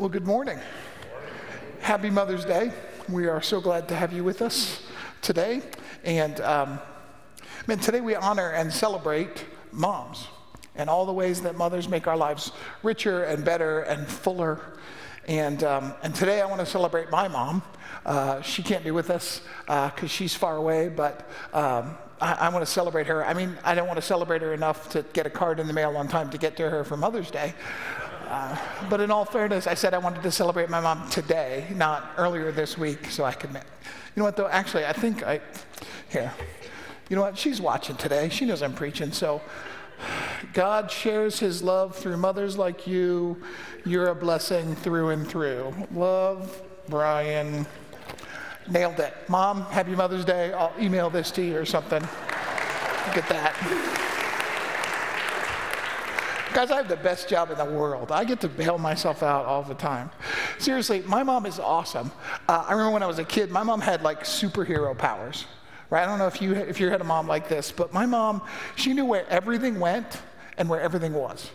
Well, good morning. Happy Mother's Day. We are so glad to have you with us today. And um, man, today we honor and celebrate moms and all the ways that mothers make our lives richer and better and fuller. And, um, and today I want to celebrate my mom. Uh, she can't be with us because uh, she's far away, but um, I, I want to celebrate her. I mean, I don't want to celebrate her enough to get a card in the mail on time to get to her for Mother's Day. Uh, but in all fairness, I said I wanted to celebrate my mom today, not earlier this week, so I could. You know what, though? Actually, I think I. Here. You know what? She's watching today. She knows I'm preaching. So God shares his love through mothers like you. You're a blessing through and through. Love, Brian. Nailed it. Mom, happy Mother's Day. I'll email this to you or something. Look at that. Guys, I have the best job in the world. I get to bail myself out all the time. Seriously, my mom is awesome. Uh, I remember when I was a kid, my mom had like superhero powers. Right? I don't know if you if you had a mom like this, but my mom, she knew where everything went and where everything was.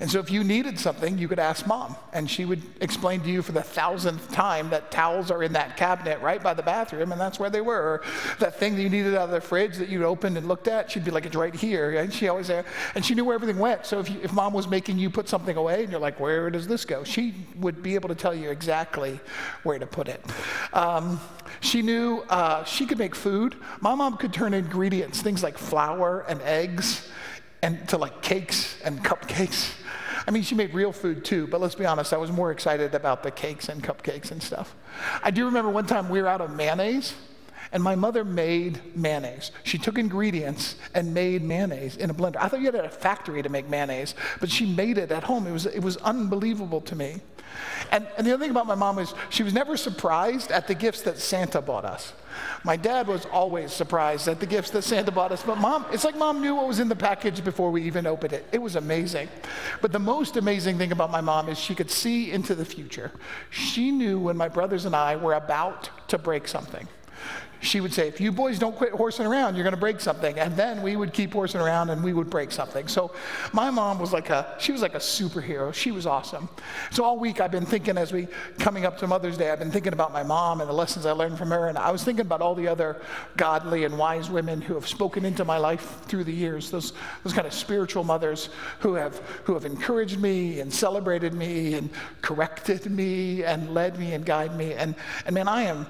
And so if you needed something, you could ask mom, and she would explain to you for the thousandth time that towels are in that cabinet right by the bathroom, and that's where they were. That thing that you needed out of the fridge that you opened and looked at, she'd be like, it's right here. And she always, there and she knew where everything went. So if, you, if mom was making you put something away, and you're like, where does this go? She would be able to tell you exactly where to put it. Um, she knew uh, she could make food. My mom could turn ingredients, things like flour and eggs, and to like cakes and cupcakes. I mean, she made real food too, but let's be honest, I was more excited about the cakes and cupcakes and stuff. I do remember one time we were out of mayonnaise, and my mother made mayonnaise. She took ingredients and made mayonnaise in a blender. I thought you had a factory to make mayonnaise, but she made it at home. It was, it was unbelievable to me. And, and the other thing about my mom is she was never surprised at the gifts that Santa bought us. My dad was always surprised at the gifts that Santa bought us, but mom, it's like mom knew what was in the package before we even opened it. It was amazing. But the most amazing thing about my mom is she could see into the future. She knew when my brothers and I were about to break something she would say, if you boys don't quit horsing around, you're going to break something. And then we would keep horsing around and we would break something. So my mom was like a, she was like a superhero. She was awesome. So all week I've been thinking as we, coming up to Mother's Day, I've been thinking about my mom and the lessons I learned from her. And I was thinking about all the other godly and wise women who have spoken into my life through the years. Those, those kind of spiritual mothers who have, who have encouraged me and celebrated me and corrected me and led me and guided me. And, and man, I am,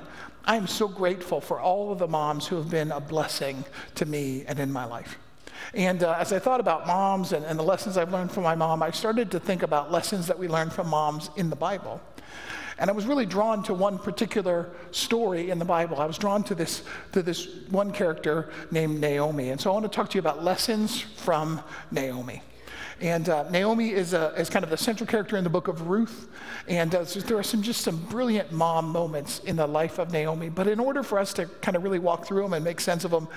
I am so grateful for all of the moms who have been a blessing to me and in my life. And uh, as I thought about moms and, and the lessons I've learned from my mom, I started to think about lessons that we learn from moms in the Bible. And I was really drawn to one particular story in the Bible. I was drawn to this, to this one character named Naomi. And so I want to talk to you about lessons from Naomi. And uh, Naomi is, a, is kind of the central character in the book of Ruth. And uh, so there are some just some brilliant mom moments in the life of Naomi. But in order for us to kind of really walk through them and make sense of them,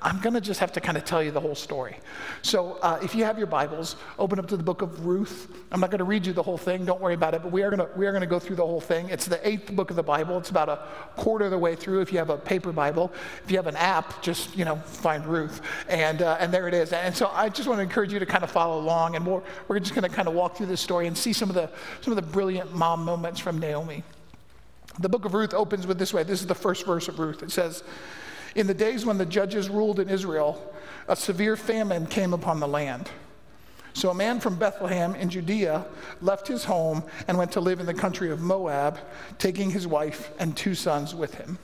I'm going to just have to kind of tell you the whole story. So uh, if you have your Bibles, open up to the book of Ruth. I'm not going to read you the whole thing. Don't worry about it. But we are going to we are going to go through the whole thing. It's the eighth book of the Bible. It's about a quarter of the way through. If you have a paper Bible, if you have an app, just you know find Ruth, and uh, and there it is. And so I just want to encourage you to kind of follow along and we're, we're just going to kind of walk through this story and see some of the some of the brilliant mom moments from Naomi. The book of Ruth opens with this way. This is the first verse of Ruth. It says, "In the days when the judges ruled in Israel, a severe famine came upon the land." So a man from Bethlehem in Judea left his home and went to live in the country of Moab, taking his wife and two sons with him.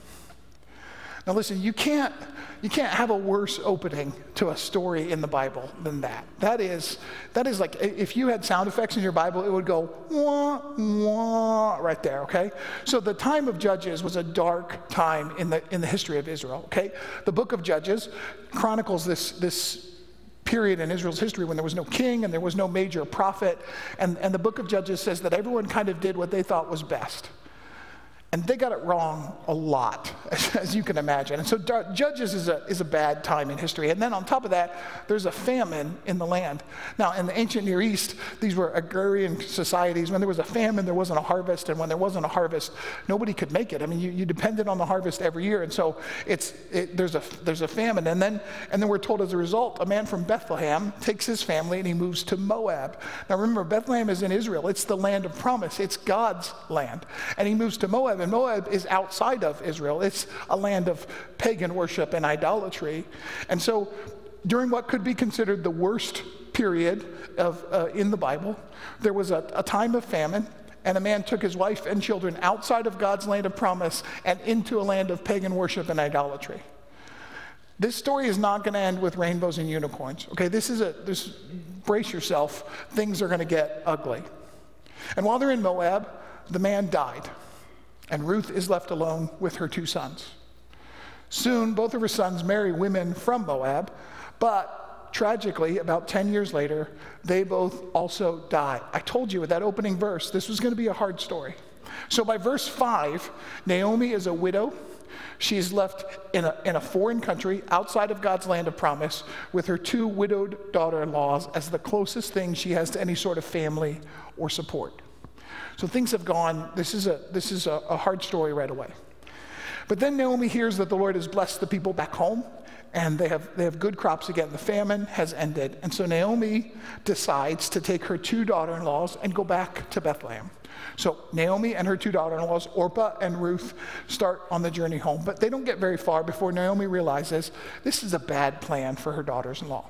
Now listen, you can't you can't have a worse opening to a story in the Bible than that. That is, that is like if you had sound effects in your Bible, it would go wah, wah, right there, okay? So the time of Judges was a dark time in the, in the history of Israel, okay? The book of Judges chronicles this, this period in Israel's history when there was no king and there was no major prophet. And, and the book of Judges says that everyone kind of did what they thought was best. And they got it wrong a lot, as you can imagine. And so Judges is a, is a bad time in history. And then on top of that, there's a famine in the land. Now, in the ancient Near East, these were agrarian societies. When there was a famine, there wasn't a harvest. And when there wasn't a harvest, nobody could make it. I mean, you, you depended on the harvest every year. And so it's, it, there's, a, there's a famine. And then, and then we're told as a result, a man from Bethlehem takes his family and he moves to Moab. Now, remember, Bethlehem is in Israel. It's the land of promise, it's God's land. And he moves to Moab and Moab is outside of Israel. It's a land of pagan worship and idolatry. And so, during what could be considered the worst period of, uh, in the Bible, there was a, a time of famine, and a man took his wife and children outside of God's land of promise and into a land of pagan worship and idolatry. This story is not going to end with rainbows and unicorns. Okay, this is a this brace yourself. Things are going to get ugly. And while they're in Moab, the man died and Ruth is left alone with her two sons. Soon, both of her sons marry women from Moab, but tragically, about 10 years later, they both also die. I told you with that opening verse, this was going to be a hard story. So by verse 5, Naomi is a widow. She is left in a, in a foreign country outside of God's land of promise with her two widowed daughter in laws as the closest thing she has to any sort of family or support. So things have gone, this is a, this is a, a hard story right away. But then Naomi hears that the Lord has blessed the people back home and they have, they have good crops again. The famine has ended. And so Naomi decides to take her two daughter in laws and go back to Bethlehem. So Naomi and her two daughter in laws, Orpah and Ruth, start on the journey home. But they don't get very far before Naomi realizes this is a bad plan for her daughters in law.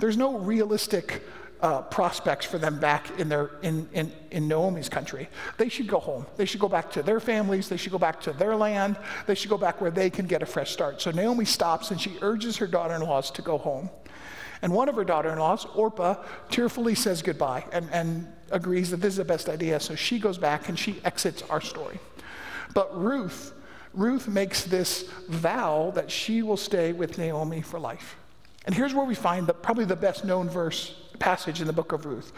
There's no realistic uh, prospects for them back in, their, in, in, in Naomi's country. They should go home. They should go back to their families. They should go back to their land. They should go back where they can get a fresh start. So Naomi stops and she urges her daughter in laws to go home. And one of her daughter in laws, Orpah, tearfully says goodbye and, and agrees that this is the best idea. So she goes back and she exits our story. But Ruth, Ruth makes this vow that she will stay with Naomi for life. And here's where we find the, probably the best known verse passage in the book of Ruth.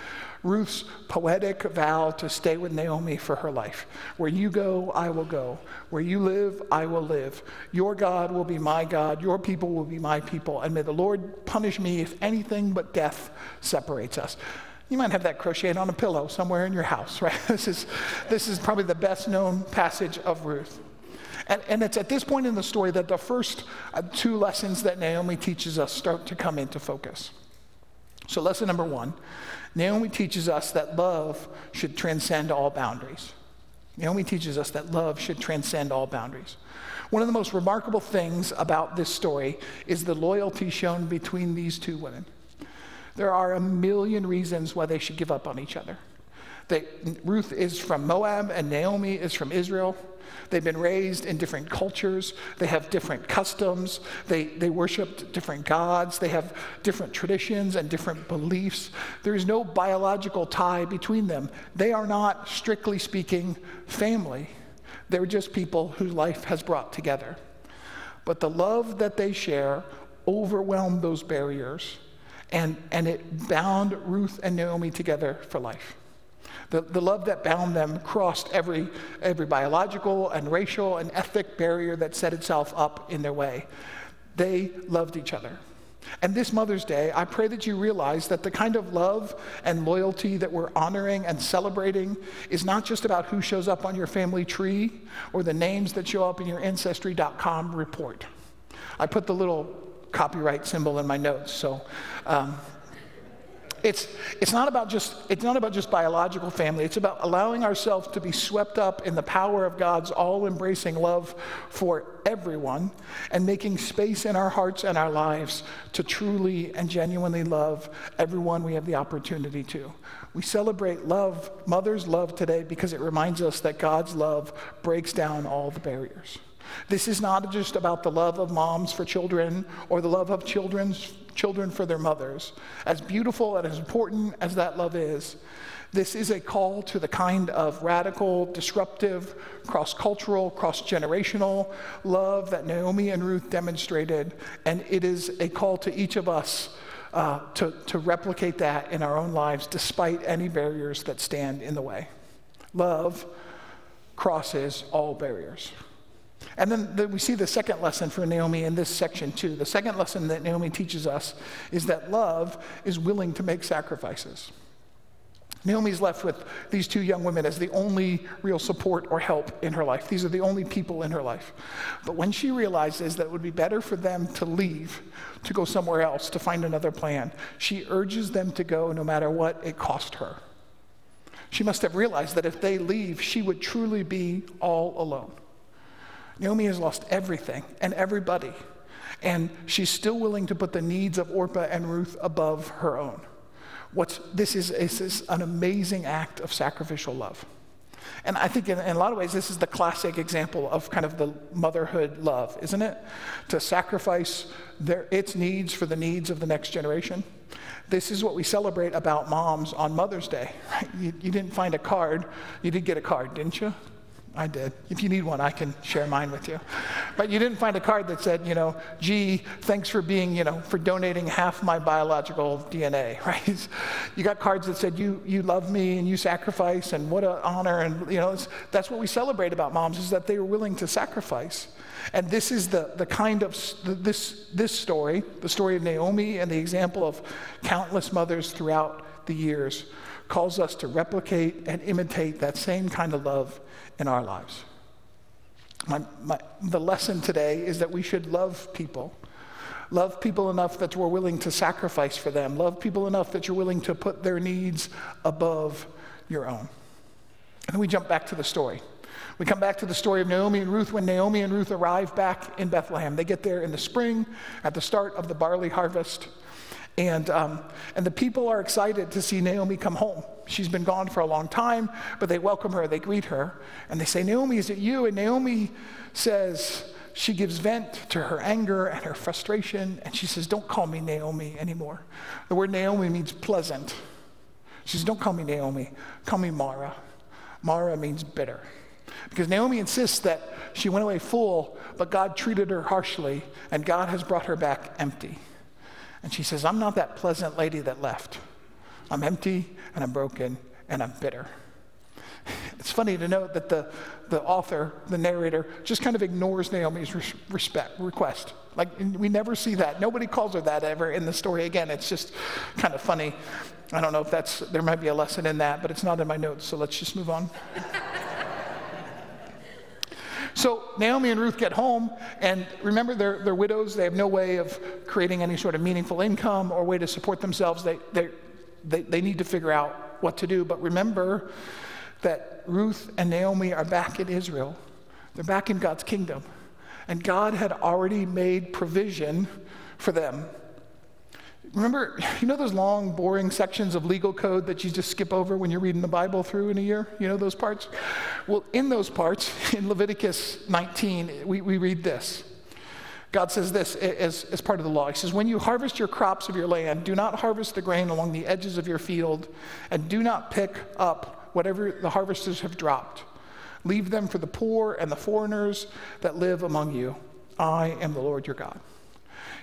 Ruth's poetic vow to stay with Naomi for her life. Where you go, I will go. Where you live, I will live. Your God will be my God. Your people will be my people. And may the Lord punish me if anything but death separates us. You might have that crocheted on a pillow somewhere in your house, right? This is, this is probably the best known passage of Ruth. And, and it's at this point in the story that the first uh, two lessons that Naomi teaches us start to come into focus. So, lesson number one Naomi teaches us that love should transcend all boundaries. Naomi teaches us that love should transcend all boundaries. One of the most remarkable things about this story is the loyalty shown between these two women. There are a million reasons why they should give up on each other. Ruth is from Moab and Naomi is from Israel. They've been raised in different cultures. They have different customs. They, they worship different gods. They have different traditions and different beliefs. There is no biological tie between them. They are not, strictly speaking, family. They're just people whose life has brought together. But the love that they share overwhelmed those barriers, and, and it bound Ruth and Naomi together for life. The, the love that bound them crossed every, every biological and racial and ethnic barrier that set itself up in their way. They loved each other. And this Mother's Day, I pray that you realize that the kind of love and loyalty that we're honoring and celebrating is not just about who shows up on your family tree or the names that show up in your Ancestry.com report. I put the little copyright symbol in my notes, so um, it's, it's, not about just, it's not about just biological family. It's about allowing ourselves to be swept up in the power of God's all embracing love for everyone and making space in our hearts and our lives to truly and genuinely love everyone we have the opportunity to. We celebrate love, Mother's Love today because it reminds us that God's love breaks down all the barriers. This is not just about the love of moms for children or the love of children's children for their mothers. As beautiful and as important as that love is, this is a call to the kind of radical, disruptive, cross cultural, cross generational love that Naomi and Ruth demonstrated. And it is a call to each of us uh, to, to replicate that in our own lives despite any barriers that stand in the way. Love crosses all barriers. And then the, we see the second lesson for Naomi in this section too. The second lesson that Naomi teaches us is that love is willing to make sacrifices. Naomi's left with these two young women as the only real support or help in her life. These are the only people in her life. But when she realizes that it would be better for them to leave, to go somewhere else, to find another plan, she urges them to go no matter what it cost her. She must have realized that if they leave, she would truly be all alone. Naomi has lost everything and everybody, and she's still willing to put the needs of Orpah and Ruth above her own. What's, this, is, this is an amazing act of sacrificial love. And I think in, in, a lot of ways, this is the classic example of kind of the motherhood love, isn't it? To sacrifice their, its needs for the needs of the next generation. This is what we celebrate about moms on Mother's Day. Right? You, you didn't find a card. You did get a card, didn't you? I did. If you need one, I can share mine with you. But you didn't find a card that said, you know, gee, thanks for being, you know, for donating half my biological DNA, right? You got cards that said, you, you love me and you sacrifice and what an honor. And, you know, that's what we celebrate about moms is that they were willing to sacrifice. And this is the, the kind of, this, this story, the story of Naomi and the example of countless mothers throughout the years calls us to replicate and imitate that same kind of love in our lives. My, my, the lesson today is that we should love people. Love people enough that we're willing to sacrifice for them. Love people enough that you're willing to put their needs above your own. And then we jump back to the story. We come back to the story of Naomi and Ruth when Naomi and Ruth arrive back in Bethlehem. They get there in the spring at the start of the barley harvest. And, um, and the people are excited to see Naomi come home. She's been gone for a long time, but they welcome her, they greet her, and they say, Naomi, is it you? And Naomi says, she gives vent to her anger and her frustration, and she says, Don't call me Naomi anymore. The word Naomi means pleasant. She says, Don't call me Naomi, call me Mara. Mara means bitter. Because Naomi insists that she went away full, but God treated her harshly, and God has brought her back empty. And she says, I'm not that pleasant lady that left. I'm empty and I'm broken and I'm bitter. It's funny to note that the, the author, the narrator, just kind of ignores Naomi's respect, request. Like, we never see that. Nobody calls her that ever in the story again. It's just kind of funny. I don't know if that's, there might be a lesson in that, but it's not in my notes, so let's just move on. So Naomi and Ruth get home, and remember, they're, they're widows. They have no way of creating any sort of meaningful income or way to support themselves. They, they, they, they need to figure out what to do. But remember that Ruth and Naomi are back in Israel, they're back in God's kingdom. And God had already made provision for them Remember, you know those long, boring sections of legal code that you just skip over when you're reading the Bible through in a year? You know those parts? Well, in those parts, in Leviticus 19, we, we read this. God says this as, as part of the law. He says, When you harvest your crops of your land, do not harvest the grain along the edges of your field, and do not pick up whatever the harvesters have dropped. Leave them for the poor and the foreigners that live among you. I am the Lord your God.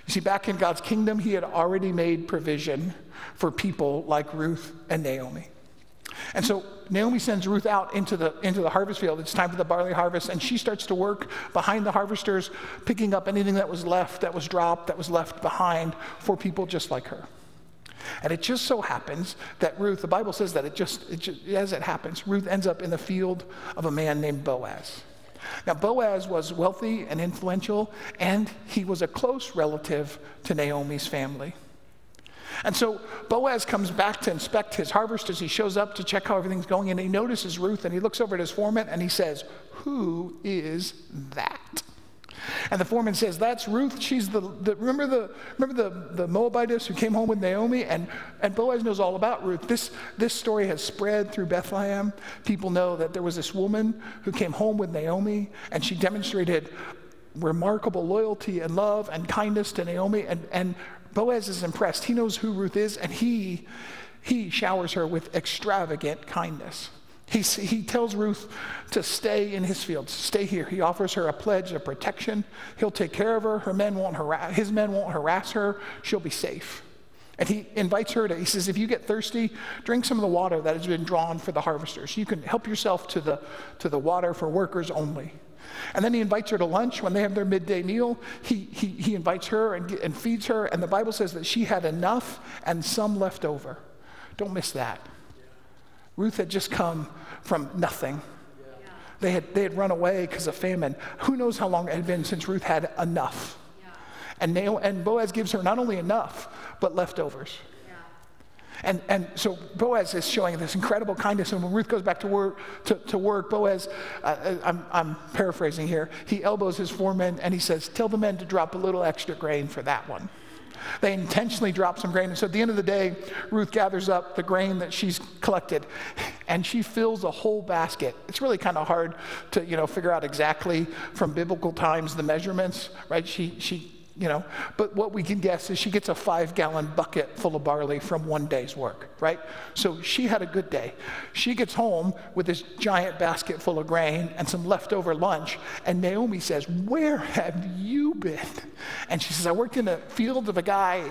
You see, back in God's kingdom, He had already made provision for people like Ruth and Naomi. And so Naomi sends Ruth out into the, into the harvest field. It's time for the barley harvest. And she starts to work behind the harvesters, picking up anything that was left, that was dropped, that was left behind for people just like her. And it just so happens that Ruth, the Bible says that it just, it just as it happens, Ruth ends up in the field of a man named Boaz. Now, Boaz was wealthy and influential, and he was a close relative to Naomi's family. And so Boaz comes back to inspect his harvest as he shows up to check how everything's going, and he notices Ruth, and he looks over at his foreman and he says, Who is that? And the foreman says, That's Ruth. She's the, the remember the remember the, the Moabitess who came home with Naomi? And, and Boaz knows all about Ruth. This, this story has spread through Bethlehem. People know that there was this woman who came home with Naomi, and she demonstrated remarkable loyalty and love and kindness to Naomi. And, and Boaz is impressed. He knows who Ruth is, and he, he showers her with extravagant kindness. He, he tells Ruth to stay in his fields, stay here. He offers her a pledge of protection. He'll take care of her. Her men won't harass, his men won't harass her. She'll be safe. And he invites her to, he says, if you get thirsty, drink some of the water that has been drawn for the harvesters. You can help yourself to the, to the water for workers only. And then he invites her to lunch when they have their midday meal. He, he, he invites her and, and feeds her, and the Bible says that she had enough and some left over. Don't miss that. Ruth had just come from nothing. They had, they had run away because of famine. Who knows how long it had been since Ruth had enough? And, Naomi, and Boaz gives her not only enough, but leftovers. And, and so Boaz is showing this incredible kindness. And when Ruth goes back to work, to, to work Boaz, uh, uh, I'm, I'm paraphrasing here, he elbows his foreman and he says, Tell the men to drop a little extra grain for that one. They intentionally drop some grain. And so at the end of the day, Ruth gathers up the grain that she's collected and she fills a whole basket. It's really kind of hard to, you know, figure out exactly from biblical times the measurements, right? She, she you know. But what we can guess is she gets a five gallon bucket full of barley from one day's work, right? So she had a good day. She gets home with this giant basket full of grain and some leftover lunch. And Naomi says, Where have you been? And she says, I worked in the field of a guy.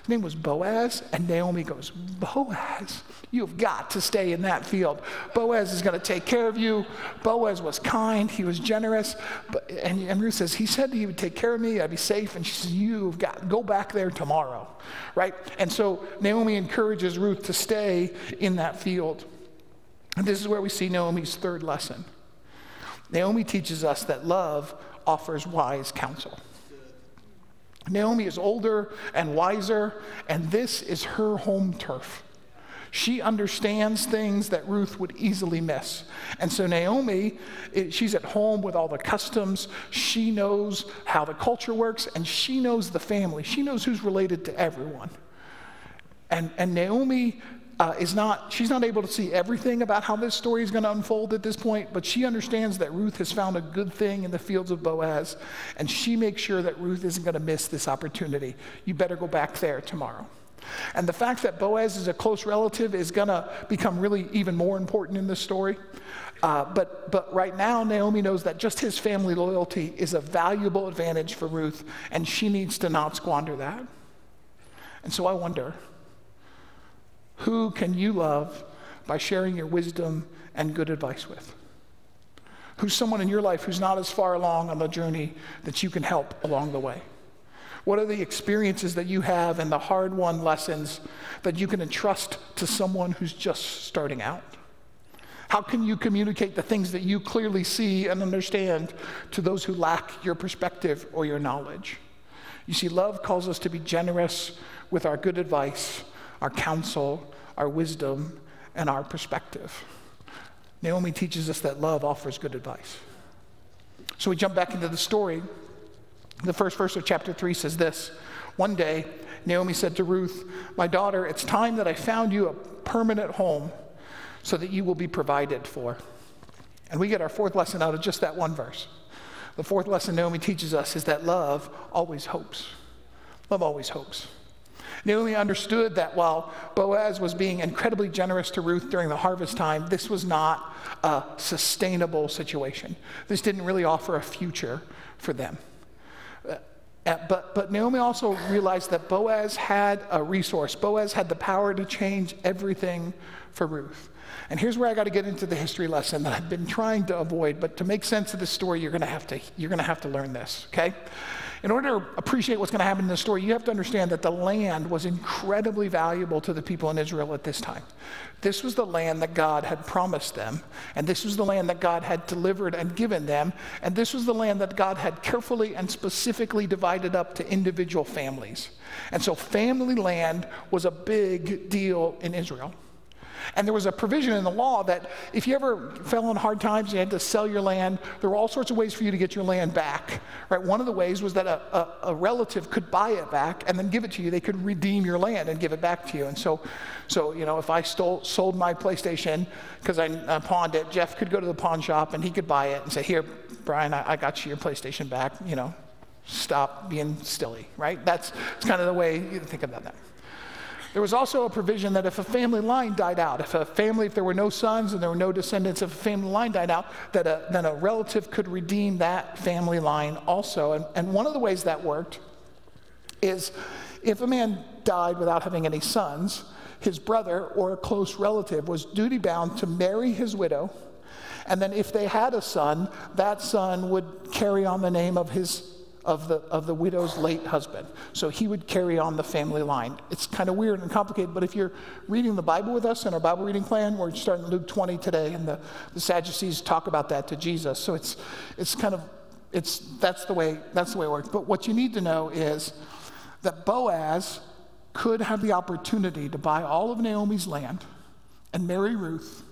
His name was Boaz. And Naomi goes, Boaz, you've got to stay in that field. Boaz is going to take care of you. Boaz was kind, he was generous. But, and, and Ruth says, He said he would take care of me, I'd be safe. And she says, You've got, go back there tomorrow, right? And so Naomi encourages Ruth to stay in that field. And this is where we see Naomi's third lesson. Naomi teaches us that love offers wise counsel. Naomi is older and wiser, and this is her home turf. She understands things that Ruth would easily miss. And so Naomi, she's at home with all the customs. She knows how the culture works, and she knows the family. She knows who's related to everyone. And, and Naomi uh, is not, she's not able to see everything about how this story is going to unfold at this point, but she understands that Ruth has found a good thing in the fields of Boaz, and she makes sure that Ruth isn't going to miss this opportunity. You better go back there tomorrow. And the fact that Boaz is a close relative is going to become really even more important in this story. Uh, but, but right now, Naomi knows that just his family loyalty is a valuable advantage for Ruth, and she needs to not squander that. And so I wonder who can you love by sharing your wisdom and good advice with? Who's someone in your life who's not as far along on the journey that you can help along the way? What are the experiences that you have and the hard won lessons that you can entrust to someone who's just starting out? How can you communicate the things that you clearly see and understand to those who lack your perspective or your knowledge? You see, love calls us to be generous with our good advice our counsel, our wisdom, and our perspective. Naomi teaches us that love offers good advice. So we jump back into the story. The first verse of chapter 3 says this One day, Naomi said to Ruth, My daughter, it's time that I found you a permanent home so that you will be provided for. And we get our fourth lesson out of just that one verse. The fourth lesson Naomi teaches us is that love always hopes. Love always hopes. Naomi understood that while Boaz was being incredibly generous to Ruth during the harvest time, this was not a sustainable situation. This didn't really offer a future for them. Uh, but, but Naomi also realized that Boaz had a resource. Boaz had the power to change everything for Ruth. And here's where I got to get into the history lesson that I've been trying to avoid, but to make sense of this story, you're going to have to you're going to have to learn this, okay? In order to appreciate what's going to happen in this story, you have to understand that the land was incredibly valuable to the people in Israel at this time. This was the land that God had promised them, and this was the land that God had delivered and given them, and this was the land that God had carefully and specifically divided up to individual families. And so, family land was a big deal in Israel. And there was a provision in the law that if you ever fell in hard times, you had to sell your land, there were all sorts of ways for you to get your land back. Right? One of the ways was that a, a, a relative could buy it back and then give it to you. They could redeem your land and give it back to you. And so, so you know, if I stole, sold my PlayStation because I, I, pawned it, Jeff could go to the pawn shop and he could buy it and say, "Here, Brian, I, I got you your PlayStation back." You know, stop being silly. Right? That's, that's kind of the way you think about that. There was also a provision that if a family line died out, if a family, if there were no sons and there were no descendants, if a family line died out, that a, then a relative could redeem that family line also. And, and one of the ways that worked is if a man died without having any sons, his brother or a close relative was duty bound to marry his widow. And then, if they had a son, that son would carry on the name of his of the, of the widow's late husband. So he would carry on the family line. It's kind of weird and complicated, but if you're reading the Bible with us in our Bible reading plan, we're starting Luke 20 today, and the, the Sadducees talk about that to Jesus. So it's, it's kind of, it's, that's, the way, that's the way it works. But what you need to know is that Boaz could have the opportunity to buy all of Naomi's land and marry Ruth.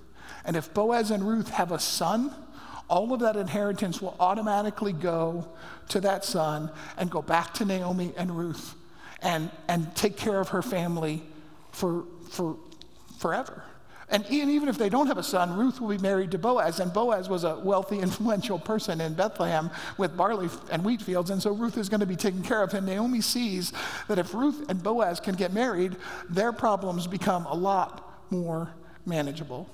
And if Boaz and Ruth have a son, all of that inheritance will automatically go to that son and go back to Naomi and Ruth and, and take care of her family for, for forever. And even if they don't have a son, Ruth will be married to Boaz. And Boaz was a wealthy, influential person in Bethlehem with barley and wheat fields. And so Ruth is going to be taken care of. And Naomi sees that if Ruth and Boaz can get married, their problems become a lot more manageable.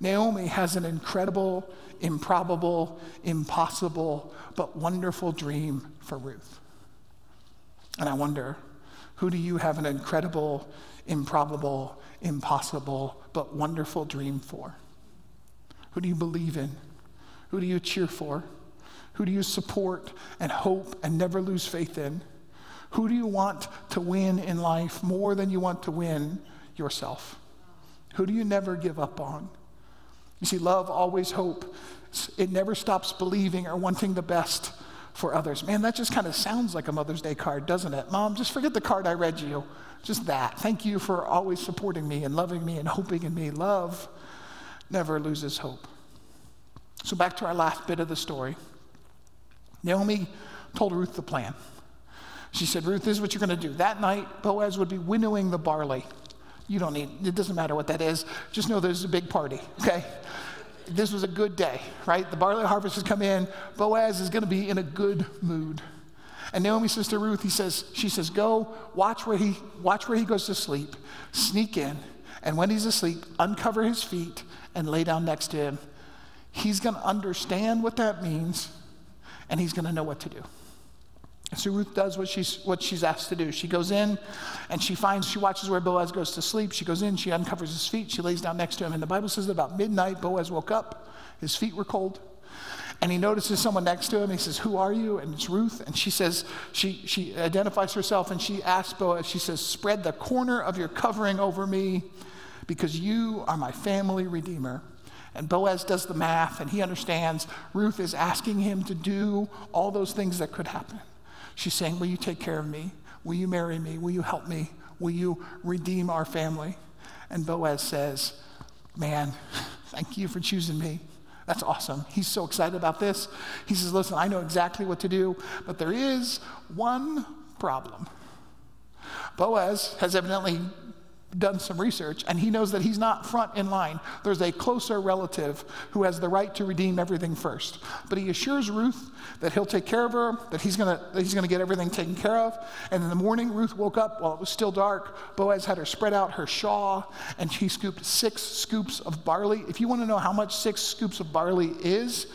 Naomi has an incredible, improbable, impossible, but wonderful dream for Ruth. And I wonder, who do you have an incredible, improbable, impossible, but wonderful dream for? Who do you believe in? Who do you cheer for? Who do you support and hope and never lose faith in? Who do you want to win in life more than you want to win yourself? Who do you never give up on? You see, love always hope. It never stops believing or wanting the best for others. Man, that just kind of sounds like a Mother's Day card, doesn't it? Mom, just forget the card I read you. Just that. Thank you for always supporting me and loving me and hoping in me. Love never loses hope. So, back to our last bit of the story. Naomi told Ruth the plan. She said, Ruth, this is what you're going to do. That night, Boaz would be winnowing the barley. You don't need, it doesn't matter what that is. Just know there's a big party, okay? This was a good day, right? The barley harvest has come in. Boaz is going to be in a good mood. And Naomi's sister Ruth, he says, she says, go watch where he watch where he goes to sleep, sneak in, and when he's asleep, uncover his feet and lay down next to him. He's going to understand what that means, and he's going to know what to do. So Ruth does what she's, what she's asked to do. She goes in and she finds, she watches where Boaz goes to sleep. She goes in, she uncovers his feet, she lays down next to him. And the Bible says that about midnight, Boaz woke up, his feet were cold. And he notices someone next to him. He says, Who are you? And it's Ruth. And she says, she, she identifies herself and she asks Boaz, she says, Spread the corner of your covering over me because you are my family redeemer. And Boaz does the math and he understands Ruth is asking him to do all those things that could happen. She's saying, Will you take care of me? Will you marry me? Will you help me? Will you redeem our family? And Boaz says, Man, thank you for choosing me. That's awesome. He's so excited about this. He says, Listen, I know exactly what to do, but there is one problem. Boaz has evidently done some research and he knows that he's not front in line. There's a closer relative who has the right to redeem everything first. But he assures Ruth that he'll take care of her, that he's gonna, that he's gonna get everything taken care of. And in the morning, Ruth woke up while it was still dark. Boaz had her spread out her shawl and he scooped six scoops of barley. If you wanna know how much six scoops of barley is,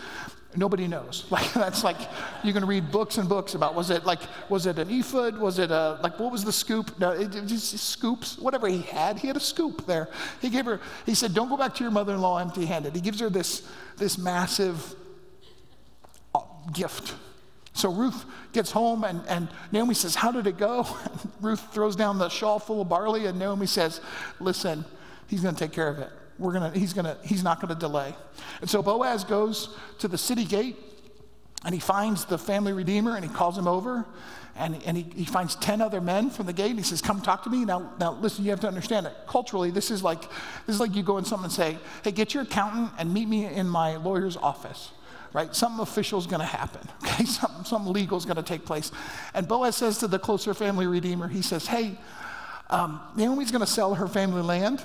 Nobody knows. Like that's like you're going to read books and books about was it like was it an ephah? Was it a like what was the scoop? No, it, it just scoops. Whatever he had, he had a scoop there. He gave her. He said, "Don't go back to your mother-in-law empty-handed." He gives her this this massive uh, gift. So Ruth gets home and, and Naomi says, How did it go? Ruth throws down the shawl full of barley and Naomi says, Listen, he's going to take care of it we're gonna, he's, gonna, he's not going to delay. And so Boaz goes to the city gate and he finds the family redeemer and he calls him over and, and he, he finds 10 other men from the gate and he says, Come talk to me. Now, now, listen, you have to understand it. Culturally, this is like, this is like you go in someone and say, Hey, get your accountant and meet me in my lawyer's office right? Something official is going to happen, okay? Something, something legal is going to take place. And Boaz says to the closer family redeemer, he says, hey, um, Naomi's going to sell her family land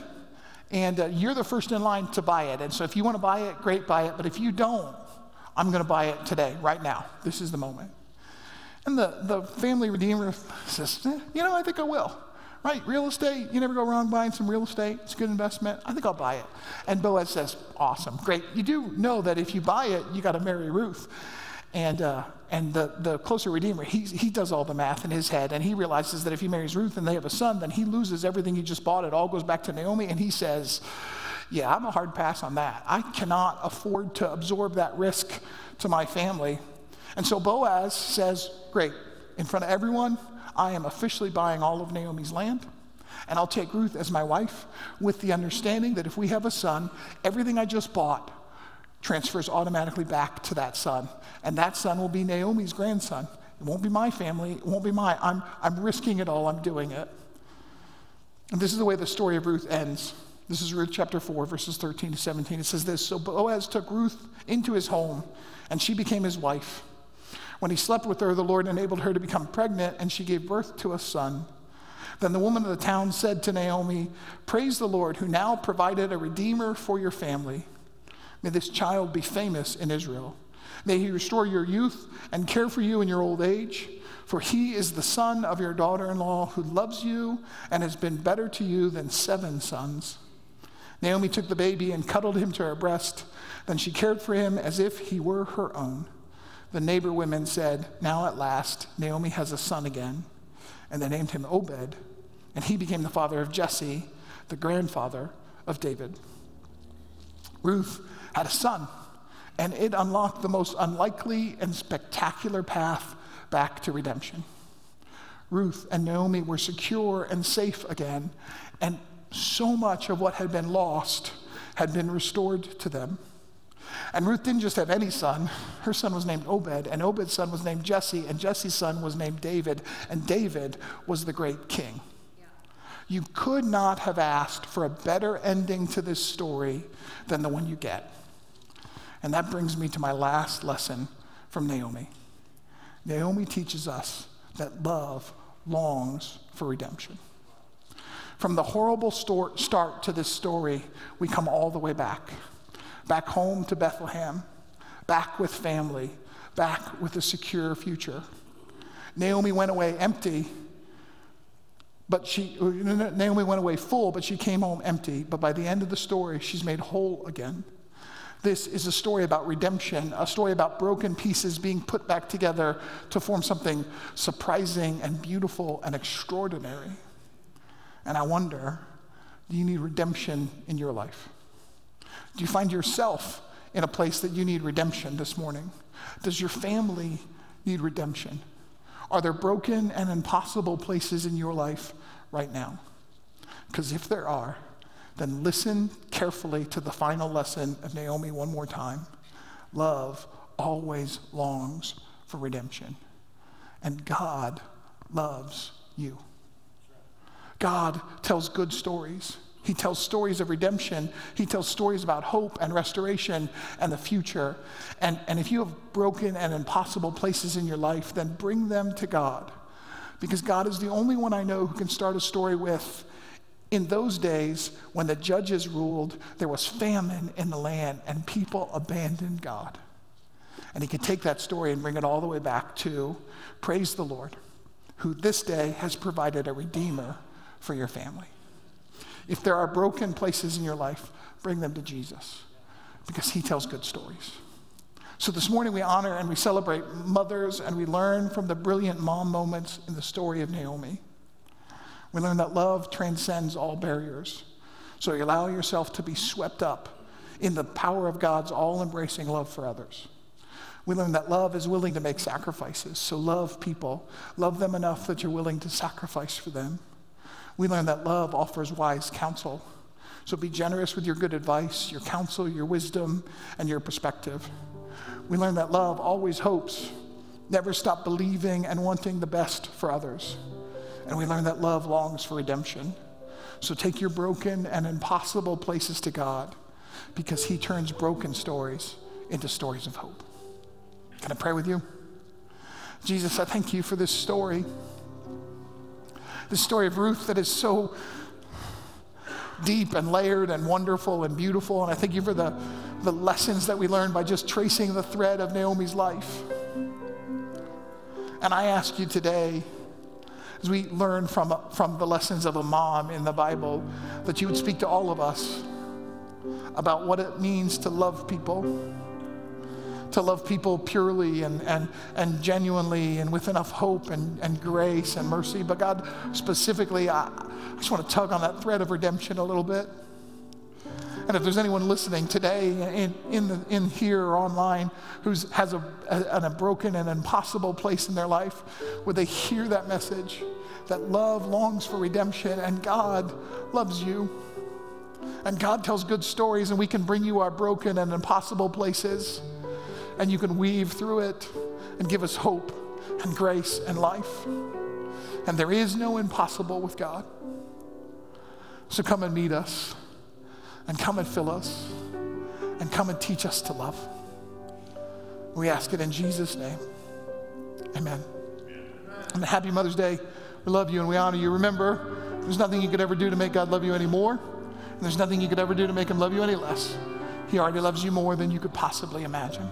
and uh, you're the first in line to buy it. And so if you want to buy it, great, buy it. But if you don't, I'm going to buy it today, right now. This is the moment. And the, the family redeemer says, eh, You know, I think I will. Right? Real estate, you never go wrong buying some real estate. It's a good investment. I think I'll buy it. And Boaz says, Awesome, great. You do know that if you buy it, you got to marry Ruth. And, uh, and the, the closer redeemer, he, he does all the math in his head, and he realizes that if he marries Ruth and they have a son, then he loses everything he just bought. It all goes back to Naomi, and he says, Yeah, I'm a hard pass on that. I cannot afford to absorb that risk to my family. And so Boaz says, Great, in front of everyone, I am officially buying all of Naomi's land. And I'll take Ruth as my wife with the understanding that if we have a son, everything I just bought transfers automatically back to that son. And that son will be Naomi's grandson. It won't be my family. It won't be mine. I'm, I'm risking it all. I'm doing it. And this is the way the story of Ruth ends. This is Ruth chapter 4, verses 13 to 17. It says this So Boaz took Ruth into his home, and she became his wife. When he slept with her, the Lord enabled her to become pregnant, and she gave birth to a son. Then the woman of the town said to Naomi, Praise the Lord, who now provided a redeemer for your family. May this child be famous in Israel. May he restore your youth and care for you in your old age. For he is the son of your daughter in law who loves you and has been better to you than seven sons. Naomi took the baby and cuddled him to her breast. Then she cared for him as if he were her own. The neighbor women said, Now at last, Naomi has a son again. And they named him Obed. And he became the father of Jesse, the grandfather of David. Ruth had a son, and it unlocked the most unlikely and spectacular path back to redemption. Ruth and Naomi were secure and safe again, and so much of what had been lost had been restored to them. And Ruth didn't just have any son. Her son was named Obed, and Obed's son was named Jesse, and Jesse's son was named David, and David was the great king. You could not have asked for a better ending to this story than the one you get. And that brings me to my last lesson from Naomi. Naomi teaches us that love longs for redemption. From the horrible start to this story, we come all the way back. Back home to Bethlehem, back with family, back with a secure future. Naomi went away empty, but she, Naomi went away full, but she came home empty. But by the end of the story, she's made whole again. This is a story about redemption, a story about broken pieces being put back together to form something surprising and beautiful and extraordinary. And I wonder do you need redemption in your life? Do you find yourself in a place that you need redemption this morning? Does your family need redemption? Are there broken and impossible places in your life right now? Because if there are, then listen carefully to the final lesson of Naomi one more time. Love always longs for redemption, and God loves you. God tells good stories. He tells stories of redemption. He tells stories about hope and restoration and the future. And, and if you have broken and impossible places in your life, then bring them to God. Because God is the only one I know who can start a story with. In those days, when the judges ruled, there was famine in the land and people abandoned God. And he can take that story and bring it all the way back to praise the Lord, who this day has provided a redeemer for your family. If there are broken places in your life, bring them to Jesus because he tells good stories. So this morning we honor and we celebrate mothers and we learn from the brilliant mom moments in the story of Naomi. We learn that love transcends all barriers. So you allow yourself to be swept up in the power of God's all embracing love for others. We learn that love is willing to make sacrifices. So love people. Love them enough that you're willing to sacrifice for them. We learn that love offers wise counsel. So be generous with your good advice, your counsel, your wisdom, and your perspective. We learn that love always hopes. Never stop believing and wanting the best for others. And we learn that love longs for redemption. So take your broken and impossible places to God because He turns broken stories into stories of hope. Can I pray with you? Jesus, I thank you for this story the story of Ruth that is so deep and layered and wonderful and beautiful. And I thank you for the, the lessons that we learned by just tracing the thread of Naomi's life. And I ask you today, as we learn from, from the lessons of a mom in the Bible, that you would speak to all of us about what it means to love people, to love people purely and, and, and genuinely and with enough hope and, and grace and mercy. But God, specifically, I, I just want to tug on that thread of redemption a little bit. And if there's anyone listening today in, in, the, in here or online who has a, a, a broken and impossible place in their life, would they hear that message that love longs for redemption and God loves you? And God tells good stories, and we can bring you our broken and impossible places, and you can weave through it and give us hope and grace and life. And there is no impossible with God. So come and meet us, and come and fill us, and come and teach us to love. We ask it in Jesus' name. Amen. And happy Mother's Day. We love you and we honor you. Remember, there's nothing you could ever do to make God love you anymore. And there's nothing you could ever do to make him love you any less. He already loves you more than you could possibly imagine.